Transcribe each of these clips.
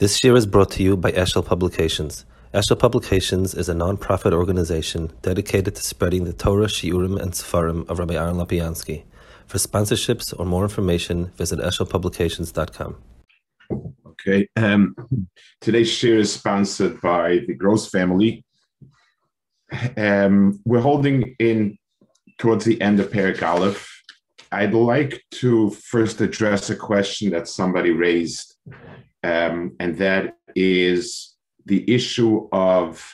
This shiur is brought to you by Eshel Publications. Eshel Publications is a non-profit organization dedicated to spreading the Torah, Shiurim, and Sefarim of Rabbi Aaron Lapiansky. For sponsorships or more information, visit eshelpublications.com. Okay. Um, today's shiur is sponsored by the Gross family. Um, we're holding in towards the end of Perik Aleph. I'd like to first address a question that somebody raised um, and that is the issue of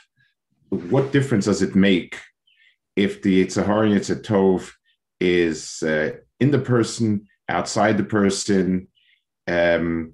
what difference does it make if the Yitzhahar and Yitzhatov is uh, in the person, outside the person? Um,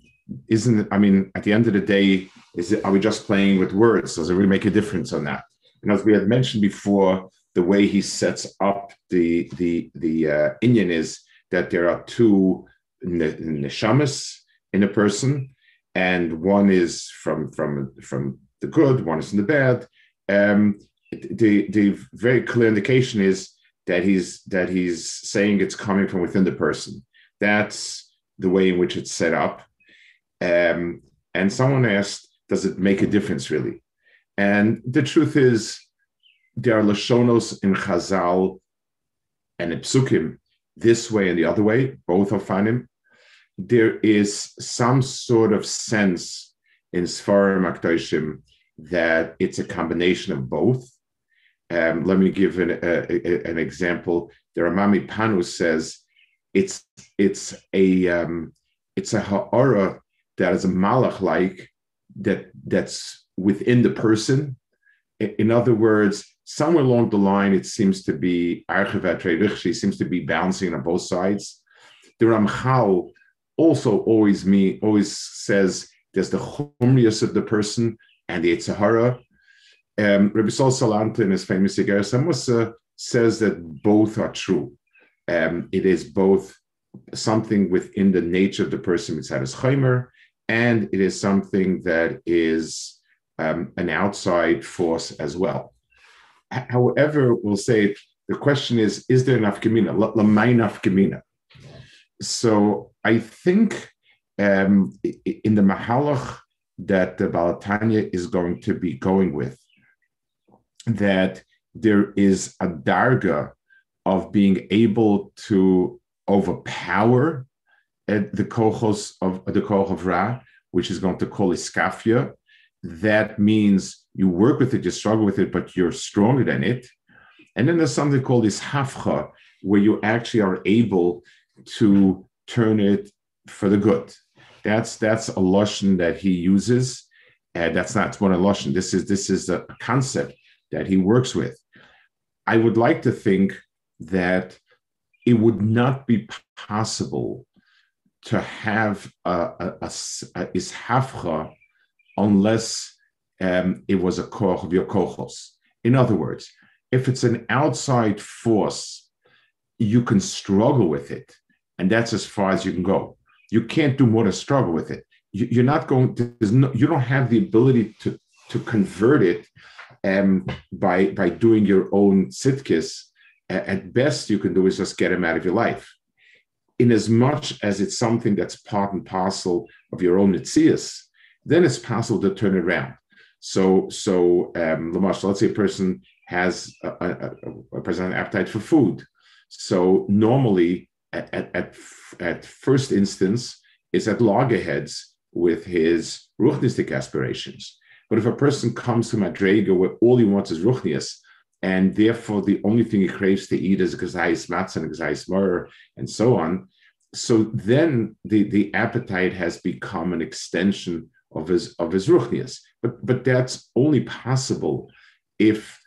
isn't it, I mean, at the end of the day, is it, are we just playing with words? Does it really make a difference on that? And as we had mentioned before, the way he sets up the the the uh, Indian is that there are two neshamas in a person, and one is from from from the good, one is from the bad. Um, the the very clear indication is that he's that he's saying it's coming from within the person. That's the way in which it's set up. Um, and someone asked, does it make a difference really? And the truth is, there are lashonos in Chazal and in Psukim this way and the other way. Both are fine there is some sort of sense in Sfarim Akdoshim that it's a combination of both. Um, let me give an, a, an example. The Rema MiPano says it's it's a um, it's a ha'ara that is a malach like that that's within the person. In other words, somewhere along the line, it seems to be Archivat seems to be balancing on both sides. The Ramchal also always me always says there's the chumrius of the person and the Yitzhahara. Um, Rabbi Sol Salanter in his famous Iggeres HaMussar says that both are true. Um, it is both something within the nature of the person inside his chaimer, and it is something that is um, an outside force as well. However, we'll say the question is: Is there enough gemina? Lamay enough gemina? So I think um, in the Mahalach that the Baal HaTanya is going to be going with, that there is a darga of being able to overpower the kochos of the koch of Ra, which is going to call iskafia. That means you work with it, you struggle with it, but you're stronger than it. And then there's something called ishafcha, where you actually are able to turn it for the good. That's that's a lashon that he uses. and that's not one of lashon. This is this is a concept that he works with. I would like to think that it would not be possible to have a, a, a, a ishafcha unless um, it was a koch of your kochos. In other words, if it's an outside force, you can struggle with it and that's as far as you can go. You can't do more to struggle with it. You, are not going. To, no. You don't have the ability to to convert it um, by by doing your own sitkis. At best, you can do is just get him out of your life. In as much as it's something that's part and parcel of your own mitzias, then it's possible to turn it around. So, so um, let's say a person has a, a, a, a appetite for food. So normally at, at, at first instance is at loggerheads with his ruchnistic aspirations. But if a person comes to Madrega where all he wants is ruchnias, and therefore the only thing he craves to eat is gazais matzah and gazais mur and so on, so then the, the appetite has become an extension of his of his ruchnias. But but that's only possible if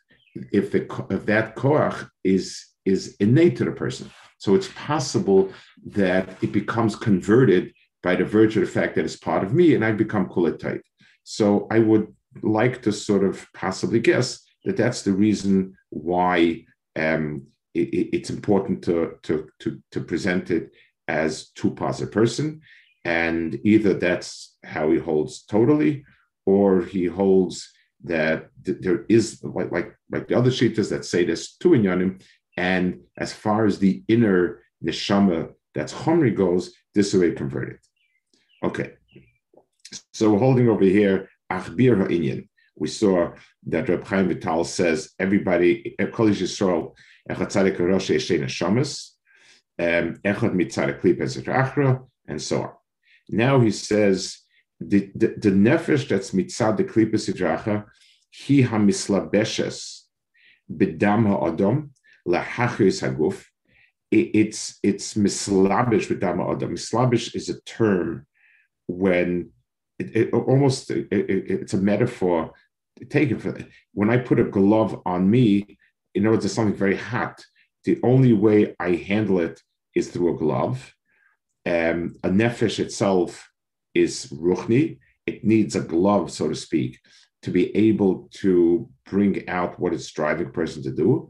if the if that koach is is innate to the person. So it's possible that it becomes converted by the virtue of the fact that it's part of me and I become kulatite. So I would like to sort of possibly guess that that's the reason why um, it, it's important to, to, to, to present it as two a person. And either that's how he holds totally, or he holds that there is like like like the other shitas that say there's two inyanim, and as far as the inner neshama that's chomri goes, this way converted. Okay. So we're holding over here, Achbir Ha'inyan. We saw that Reb Chaim Vital says everybody, Kol Yisrael, Echad Tzadik Rosh Yeshen Hashamas, um, Echad Mitzadik Klip Ezra and so on. Now he says the, the, the nefesh that's mitzad the klipas sidracha, he hamislabeshes bedam ha'adam lahachris haguf. It's it's mislabish with dama ha'adam. Mislabish is a term when it, it almost it, it's a metaphor taken for when I put a glove on me. In other words, it's something very hot. The only way I handle it is through a glove. Um, a nefesh itself is ruchni. It needs a glove, so to speak, to be able to bring out what it's driving a person to do.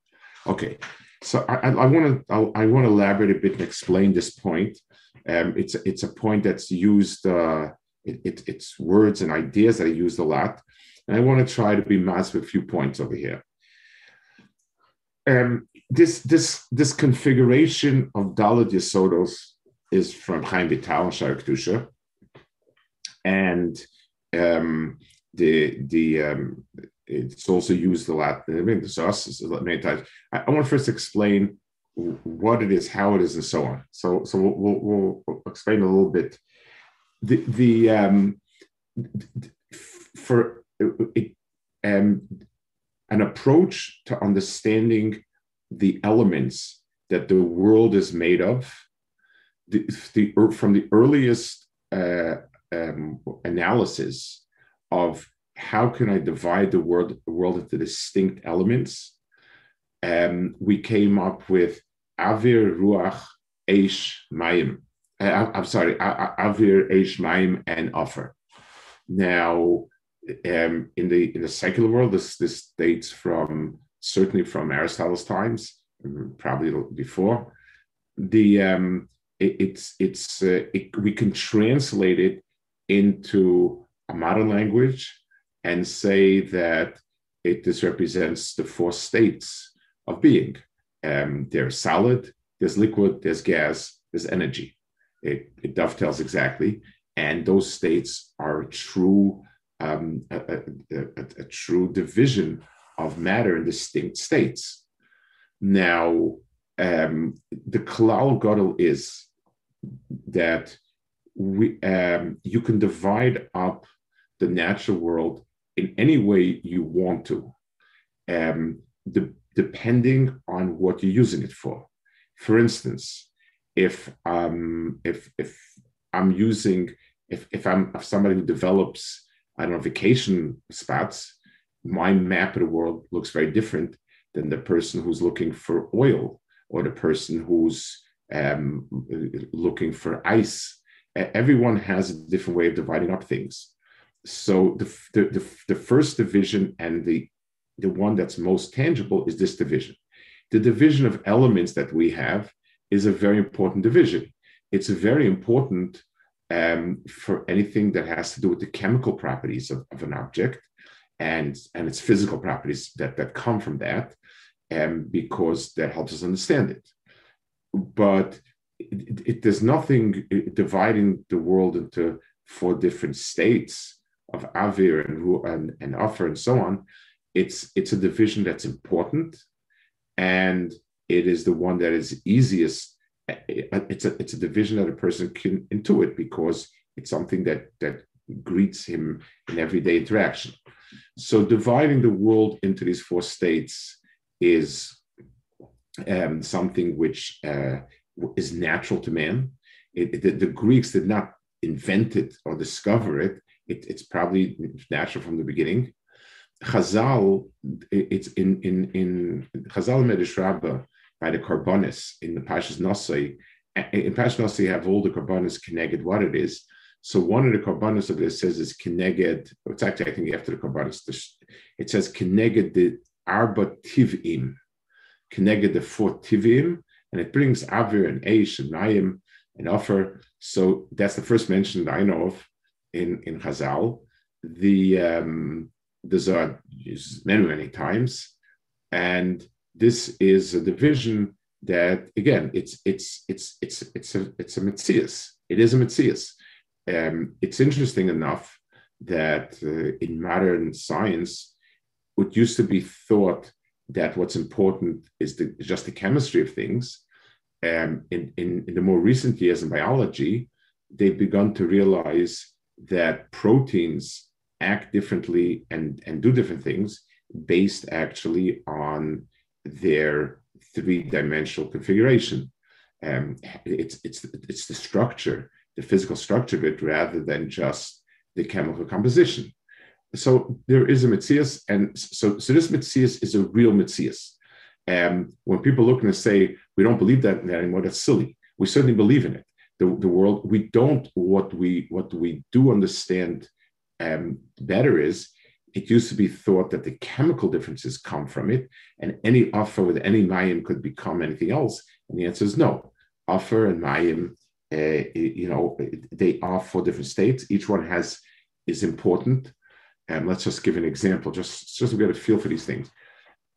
Okay, so I, I want to I want to elaborate a bit and explain this point. Um, it's it's a point that's used. Uh, it, it, it's words and ideas that are used a lot, and I want to try to be mass with a few points over here. Um, this this this configuration of Dalit Yesodos is from Chaim Vital and Shaarei Kedusha, and um, the the um, it's also used a lot. I mean, so us many times. I, I, want to first explain what it is, how it is, and so on. So so we'll, we'll, we'll explain a little bit. The the um, for it, um, an approach to understanding the elements that the world is made of the, the from the earliest uh, um, analysis of how can I divide the world world into distinct elements, um, we came up with Avir Ruach Eish Mayim. Uh, I'm sorry, Avir Eish Mayim and Offer. Now, um, in the in the secular world, this this dates from certainly from Aristotle's times, probably before. The um, it, it's it's uh, it, we can translate it into a modern language and say that it this represents the four states of being. Um, there's solid, there's liquid, there's gas, there's energy. It, it dovetails exactly, and those states are true um, a, a, a, a, true division of matter in distinct states. Now, um, the klal gadol is that we um, you can divide up the natural world in any way you want to, um, de- depending on what you're using it for. For instance, if um, if if I'm using if if I'm if somebody who develops I don't know vacation spots, my map of the world looks very different than the person who's looking for oil or the person who's um, looking for ice. Everyone has a different way of dividing up things. So the, the, the, the first division and the, the one that's most tangible is this division. The division of elements that we have is a very important division. It's very important um, for anything that has to do with the chemical properties of, of, an object and, and its physical properties that, that come from that, um, because that helps us understand it but it, it, there's nothing dividing the world into four different states of avir and and, and offer and so on. It's it's a division that's important, and it is the one that is easiest. It's a it's a division that a person can intuit because it's something that that greets him in everyday interaction. So dividing the world into these four states is um, something which uh, is natural to man. It, the, Greeks did not invent it or discover it. It it's probably natural from the beginning. Chazal, it's in in in Chazal Medrash Rabbah by the korbanos in the Pashas Nosai. In Pashas Nosai, have all the korbanos connected what it is, So one of the korbanos of this says is connected. It's actually I think after the korbanos. It says connected the arba tivim, connected the four tivim, and it brings avir and eish and mayim and offer. So that's the first mention that I know of in in Chazal. The um, the Zohar used many many times, and this is a division that again it's it's it's it's it's a it's a mitzias. It is a mitzias. Um, it's interesting enough that uh, in modern science, what used to be thought that what's important is the, just the chemistry of things. Um, in, in, in the more recent years in biology, they've begun to realize that proteins act differently and, and do different things based actually on their three-dimensional configuration. Um, it's, it's, it's the structure, the physical structure of it, rather than just the chemical composition. So there is a Metzias, and so, so this Metzias is a real Metzias. Um, when people look and say, we don't believe that anymore, that's silly. We certainly believe in it. The, the world, we don't, what we, what we do understand um, better is it used to be thought that the chemical differences come from it, and any offer with any mayim could become anything else. And the answer is no. Offer and mayim, uh, you know, they are four different states. Each one has is important. And let's just give an example, just just to get a feel for these things.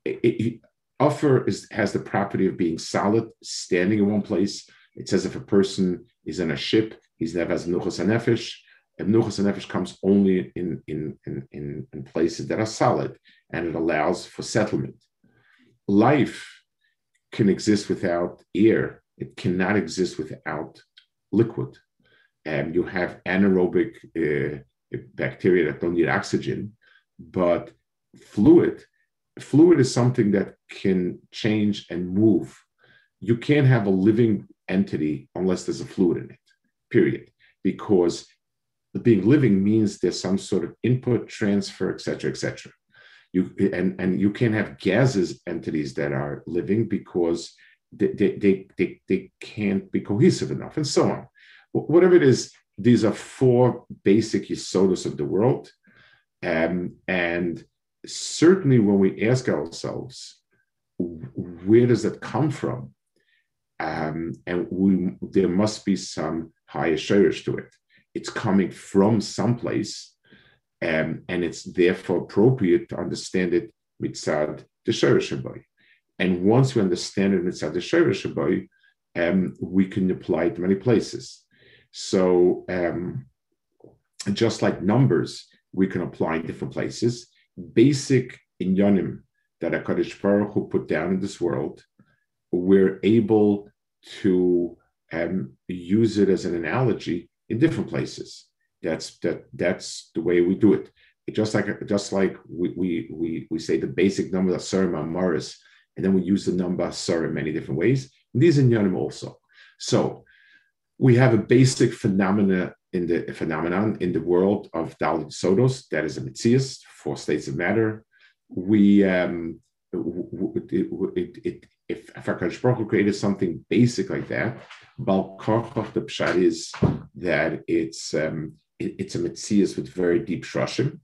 It, it, offer is has the property of being solid, standing in one place. It says if a person is in a ship, he's never has nuchas and nefesh. Menuchas Nefesh comes only in, in, in, in, places that are solid and it allows for settlement. Life can exist without air, it cannot exist without liquid. And you have anaerobic uh, bacteria that don't need oxygen, but fluid, fluid is something that can change and move. You can't have a living entity unless there's a fluid in it, period, because being living means there's some sort of input transfer, et cetera, et cetera. You, and, and you can't have gases entities that are living because they, they, they, they can't be cohesive enough and so on. Whatever it is, these are four basic yisodos of the world. Um, and certainly when we ask ourselves, where does that come from? Um, and we, there must be some higher shirish to it it's coming from someplace, um, and it's therefore appropriate to understand it mitzad the Sherish And once we understand it mitzad the Sherish um, we can apply it to many places. So um, just like numbers, we can apply in different places. Basic inyanim that HaKadosh Baruch Hu put down in this world, we're able to um, use it as an analogy in different places. That's that that's the way we do it. it just like just like we we we, we say the basic number of Sarah Morris, and then we use the number Sarah in many different ways. And these in Yonim also. So we have a basic phenomena in the phenomenon in the world of Dalit Sodos, that is a Mitzias, four states of matter. We um, it, it, it, if HaKadosh Baruch Hu created something basic like that, Bal Korchoch, the pshat is that it's um, it, it's a mitzias with very deep shroshim,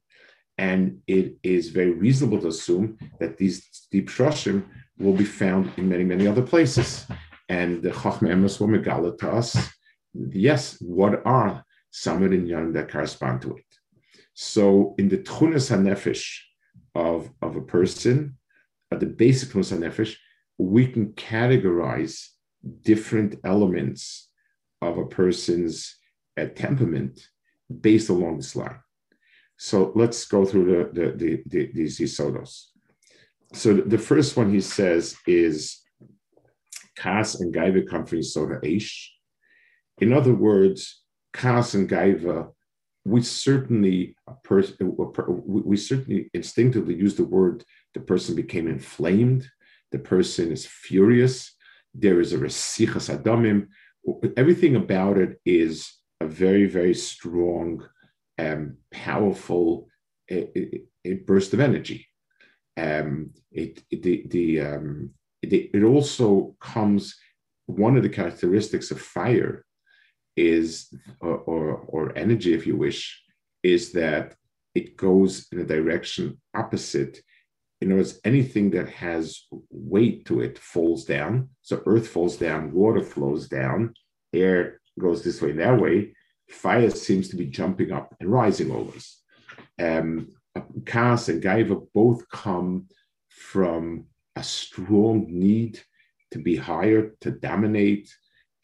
and it is very reasonable to assume that these deep shroshim will be found in many many other places. And the Chachma Emes to us, yes, what are some of the inyan that correspond to it? So in the Tchunas HaNefesh of, of a person, at the basic Tchunas HaNefesh, we can categorize different elements of a person's uh, temperament based along this line. So let's go through the, the, the, the these isodos. So the first one he says is Kas and Gaiva come from Yisoda Eish. In other words, Kas and Gaiva, we certainly a person we certainly instinctively use the word the person became inflamed the person is furious. There is a resichas adamim. Everything about it is a very, very strong, um, powerful it, it, burst of energy. Um, it, the, the, um, it, it also comes, one of the characteristics of fire is, or, or, or energy, if you wish, is that it goes in a direction opposite. In other words, anything that has weight to it falls down. So earth falls down, water flows down, air goes this way, and that way. Fire seems to be jumping up and rising always. Um, Kas and Gaiva both come from a strong need to be higher, to dominate.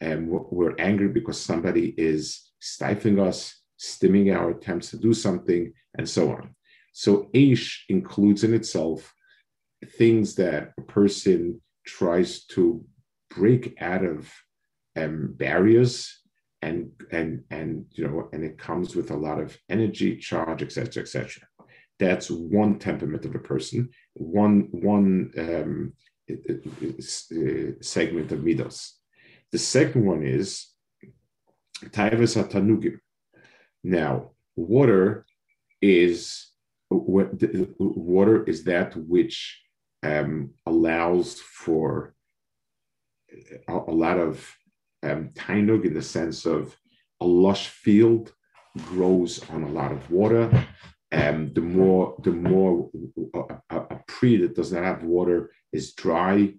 And we're angry because somebody is stifling us, stemming our attempts to do something, and so on. So Aish includes in itself things that a person tries to break out of um, barriers and and and you know and it comes with a lot of energy charge etc etc that's one temperament of a person. One one um, uh, segment of midos the second one is taivas now water is what water is that which um, allows for a, a lot of um, tainug in the sense of a lush field grows on a lot of water. Um, the more the more a, a, pre that does not have water is dry,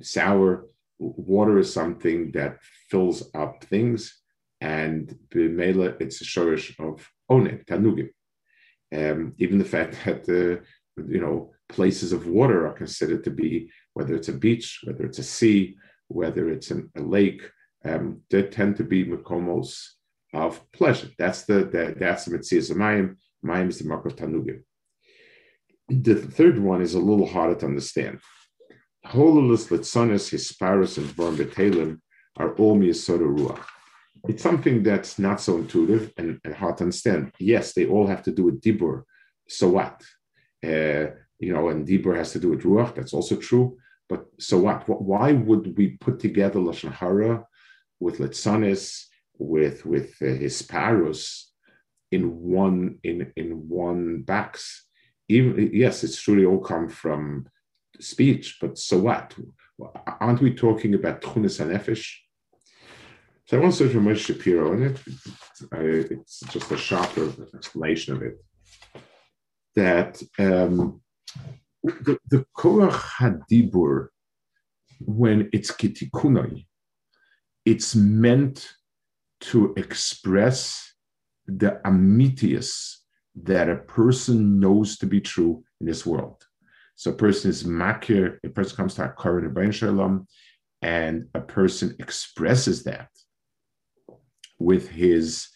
sour. Water is something that fills up things, and b'mela it's a shorish of onek tanugim. Um, even the fact that the you know places of water are considered to be whether it's a beach, whether it's a sea, whether it's an, a lake, um, there tend to be makomos of pleasure. That's the, the that's the mitzvah of mayim. Mayim is the mark of tanugim. The third one is a little harder to understand. Hololus, Litzonis, Hisparus, and Betelim are all miyasoda ruach. It's something that's not so intuitive and, and, hard to understand. Yes, they all have to do with dibur. So what? Uh, you know, and dibur has to do with ruach. That's also true. But so what? Why would we put together lashon hara with Litzanis, with with uh, Hisparus in one in in one box. Even yes, it's truly all come from speech, but so what? Aren't we talking about Tchunis and Nefesh? So I to say from Moshe Shapiro, and it, it's just a sharper explanation of it, that um, the, the Koach Hadibur, when it's Kitikunai, it's meant to express the amitius that a person knows to be true in this world. So a person is makir, a person comes to Akar and Shalom, and a person expresses that with his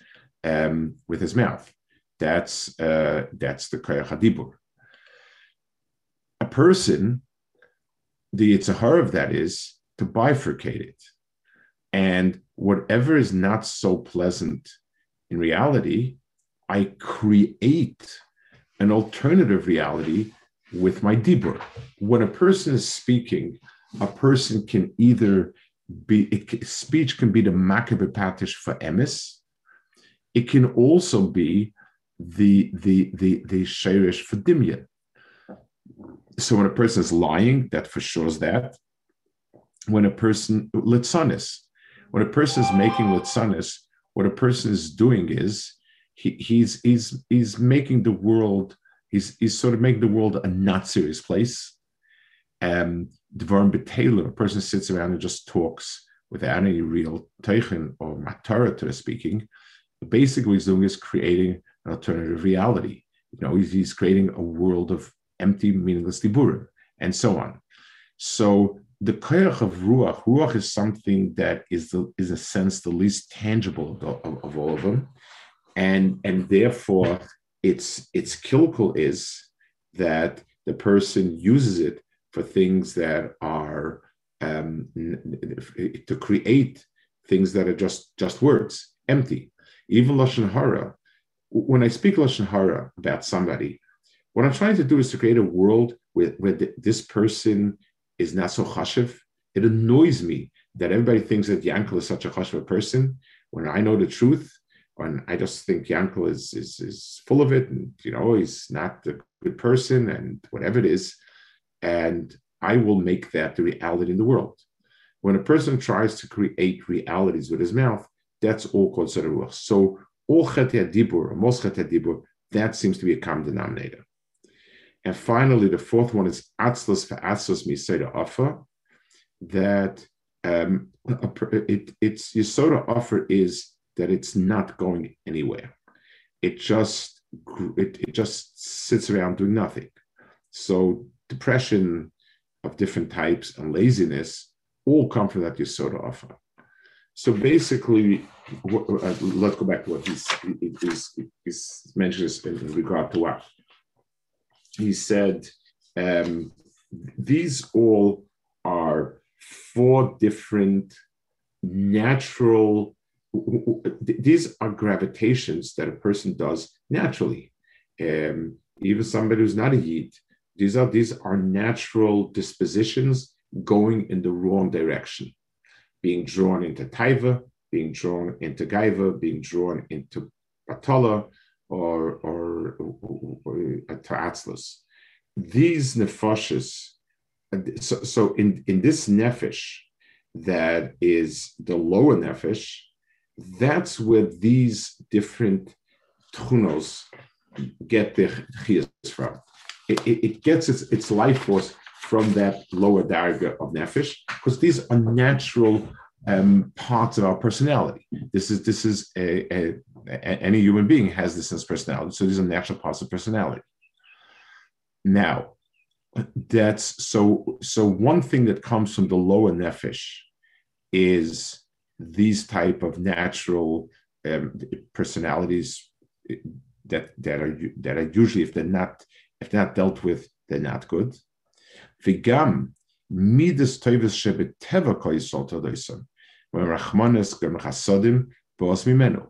um, with his mouth. That's uh, that's the Kaya Hadibur. A person, the Yitzhahar of that is to bifurcate it and whatever is not so pleasant in reality, I create an alternative reality with my dibur. When a person is speaking, a person can either be it, speech can be the makabepatish for emis. It can also be the the the the shirish for dimya. So when a person is lying, that for sure is that. When a person litzanis, when a person is making litzanis, what a person is doing is he, he's he's he's making the world he's he's sort of making the world a not serious place. Um, Dvarim B'Taylor, a person sits around and just talks without any real teichen or matara speaking. Basically, he's doing is creating an alternative reality. You know, he's, he's creating a world of empty, meaningless diburim, and so on. So the koyach of ruach, ruach is something that is the is a sense the least tangible of, of, of all of them, and and therefore its its kilkul is that the person uses it for things that are um, to create things that are just just words, empty. Even lashon hara. When I speak lashon hara about somebody, what I'm trying to do is to create a world where, where this person is not so chashiv. It annoys me that everybody thinks that Yankel is such a chashiv person when I know the truth. When I just think Yankel is, is is full of it, and you know he's not a good person, and whatever it is, and I will make that the reality in the world. When a person tries to create realities with his mouth, that's all considered ruach. So all chet dibur, most chet dibur, that seems to be a common denominator. And finally, the fourth one is atzlas for atzlas miseda offer, that um, it, it's Yisoda offer is that it's not going anywhere. It just it, it just sits around doing nothing. So depression of different types and laziness all come from that Yisoda offer. So basically, uh, let's go back to what he's, he's, he's mentioned in regard to what he said. Um, these all are four different natural these are gravitations that a person does naturally. Um, even somebody who's not a yid, these are these are natural dispositions going in the wrong direction, being drawn into taiva, being drawn into gaiva, being drawn into batala or or, or, or to atzlus. These nefashis, so, so in, in this nefesh that is the lower nefesh, that's where these different tunos get their chiyas from. It, it, gets its, its life force from that lower darga of nefesh, because these are natural um, parts of our personality. This is this is a, a, a, any human being has this as personality. So these are natural parts of personality. Now, that's so so one thing that comes from the lower nefesh is these type of natural um, personalities that that are that are usually if they're not if not dealt with they're not good. Vigam midas toivus shebeteva koisol todoisam when rachmanis gem chasodim boas mimenu.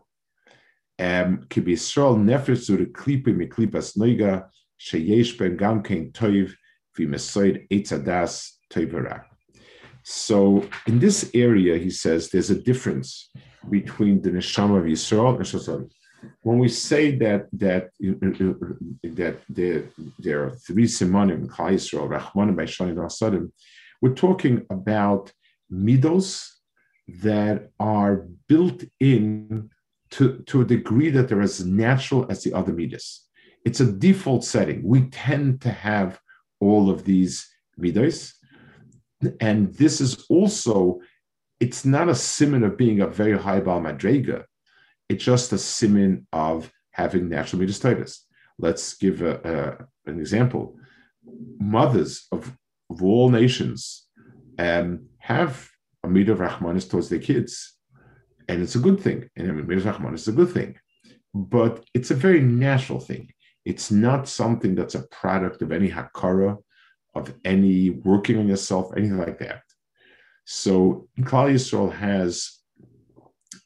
Ki b'Yisrael nefesh zu reklipi miklipas noiga sheyesh ben gam kein toiv v'mesoid etzadas toivera. So in this area, he says there's a difference between the neshama of Yisrael and Shazam. When we say that that that there, there are three simonim, Klal Yisrael, Rachmanim, Baishanim, Rasadim, we're talking about midos that are built in to, to a degree that they're as natural as the other midas. It's a default setting. We tend to have all of these midos, and this is also, it's not a simon of being a very high Baal Madrega. It's just a simon of having natural midas Let's give a, a, an example. Mothers of, of all nations um, have a midah of Rahmanis towards their kids. And it's a good thing. And a midah of Rahmanis is a good thing. But it's a very natural thing. It's not something that's a product of any hakara of any working on yourself, anything like that. So Klal Yisrael has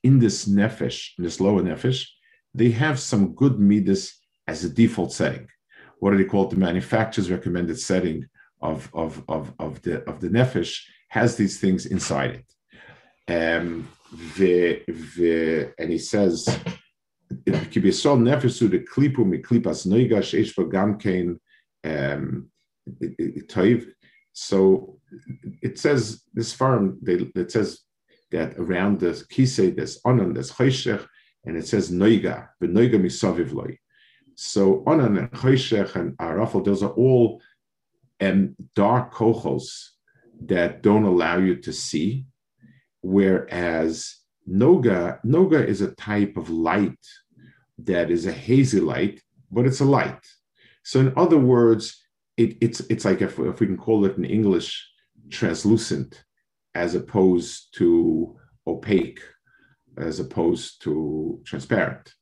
in this nefesh, in this lower nefesh, they have some good midas as a default setting. What do they call it? The manufacturer's recommended setting of, of, of, of the of the nefesh has these things inside it. Um, the, the, and he says, nefesh the klipu miklipas noiga sheish gamkein um, so it says this farm. They, it says that around the kisei there's onan, there's choshech, and it says noiga, but noiga misaviv loy. So onan and choshech and arafel, those are all um, dark kochos that don't allow you to see, whereas noga noga is a type of light that is a hazy light, but it's a light. So in other words, it, it's it's like if, if we can call it in English translucent as opposed to opaque as opposed to transparent.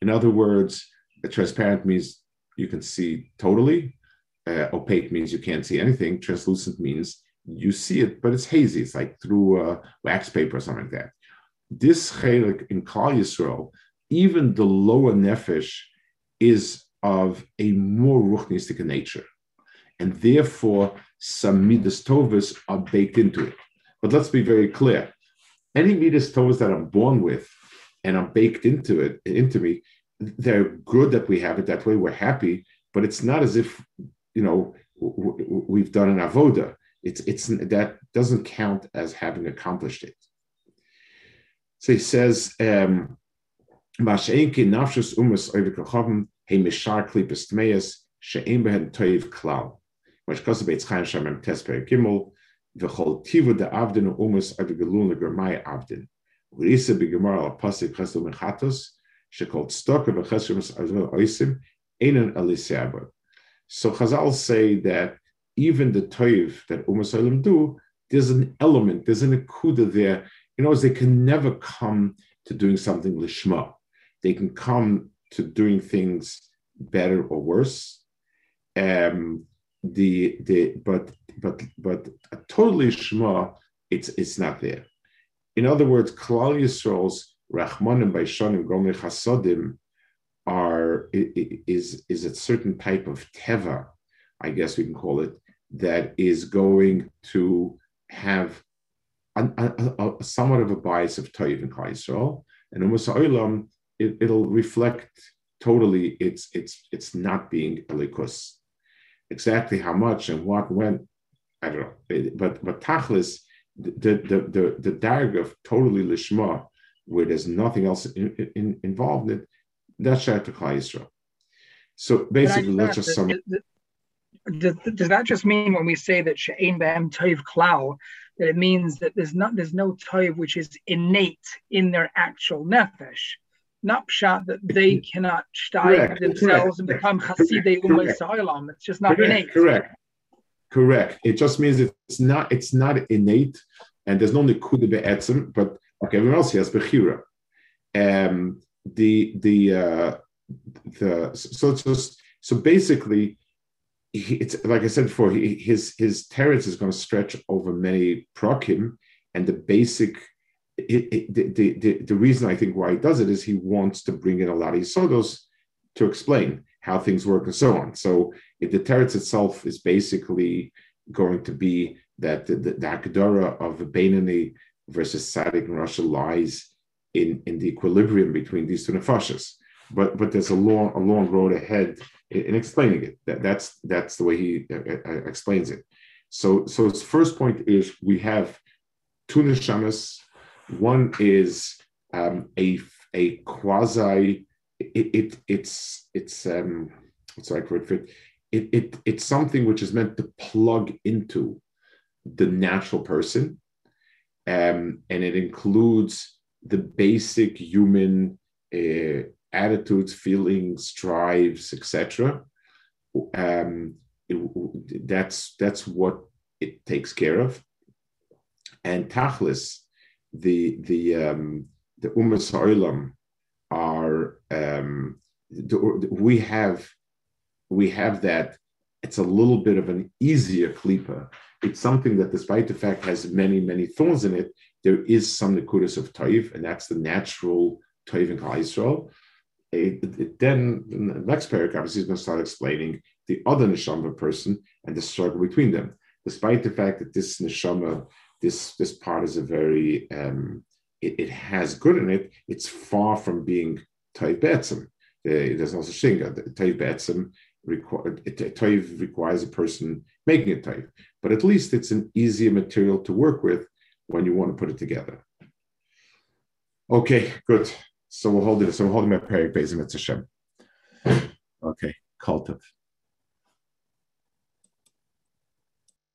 In other words, transparent means you can see totally. Uh, opaque means you can't see anything. Translucent means you see it, but it's hazy. It's like through wax paper or something like that. This chelik in Klal Yisrael, even the lower nefesh, is of a more ruchnistic nature and therefore some midas tovas are baked into it. But let's be very clear: any midas tovas that I'm born with and are baked into it, into me, they're good that we have it that way. We're happy, but it's not as if you know we've done an avoda. It's it's that doesn't count as having accomplished it. So he says, um, Mash'enki nafshus umas oivikachavim he mishar klipes tmeis she'em behen toiv klal. Which goes about Chaim Shem Tesper Gimel, v'chol tivu de avdin umas oivigalun legermai avdin. Urisa b'gemar al pasik chesdu mechatos, shekol stoker v'chesrumas azvel oisim, enan aliseabot. So Chazal say that even the toiv that umus Umas do, there's an element, there's an akuda there. You know, they can never come to doing something lishma. They can come to doing things better or worse. Um, the the but but but a totally shma, it's it's not there. In other words, Klal Yisrael's Rachmanim by Shonim Gomer Chasodim are is is a certain type of teva, I guess we can call it, that is going to have a, a, a somewhat of a bias of Toiv and Yisrael, and Umas Olam, it, it'll reflect totally it's it's it's not being elikus. Exactly how much and what when, I don't know. But but Tachlis, the the the the darg of totally lishma, where there's nothing else in, in, involved in it, that's Shayat Yisrael. So basically, let's just sum does, does that just mean when we say that she'ein be'em toiv klau, that it means that there's not there's no toiv which is innate in their actual nefesh, not pshat that they cannot steig themselves correct. and become chasidei umay sa'ilam. It's just not correct, innate. Correct. Correct. It just means it's not it's not innate, and there's no nikuda be'etzim, but like everyone else, he has bechira. Um, the the uh, the so it's just so basically he, it's like I said before, he, his his teretz is going to stretch over many prokim, and the basic, it, it, the, the, the reason I think why he does it is he wants to bring in a lot of yisodos to explain how things work and so on. So if the teretz itself is basically going to be that the, the, the of Benini versus Sadik and Rasha lies in, in the equilibrium between these two nefashas. But but there's a long a long road ahead in explaining it. That, that's that's the way he uh, uh, uh, explains it. So so his first point is we have two neshamas. One is um, a a quasi. It, it it's it's um what's the right word for it? It, it it's something which is meant to plug into the natural person, um, and it includes the basic human uh, attitudes, feelings, drives, etc. Um, that's that's what it takes care of. And tachlis, the the um, the umas olam are um, the, we have we have that. It's a little bit of an easier klipa. It's something that, despite the fact has many many thorns in it, there is some nekudas of toiv, and that's the natural toiv in Israel it, it then the next paragraph is going to start explaining the other neshama person and the struggle between them. Despite the fact that this neshama, this this part is a very um, it, it, has good in it. It's far from being toiv betzim. There's no such thing. Toiv betzim toiv requires a person making it toiv, but at least it's an easier material to work with when you want to put it together. Okay, good. So we'll hold it. So we're holding my Perik Bezim Hashem. Okay, Kultiv.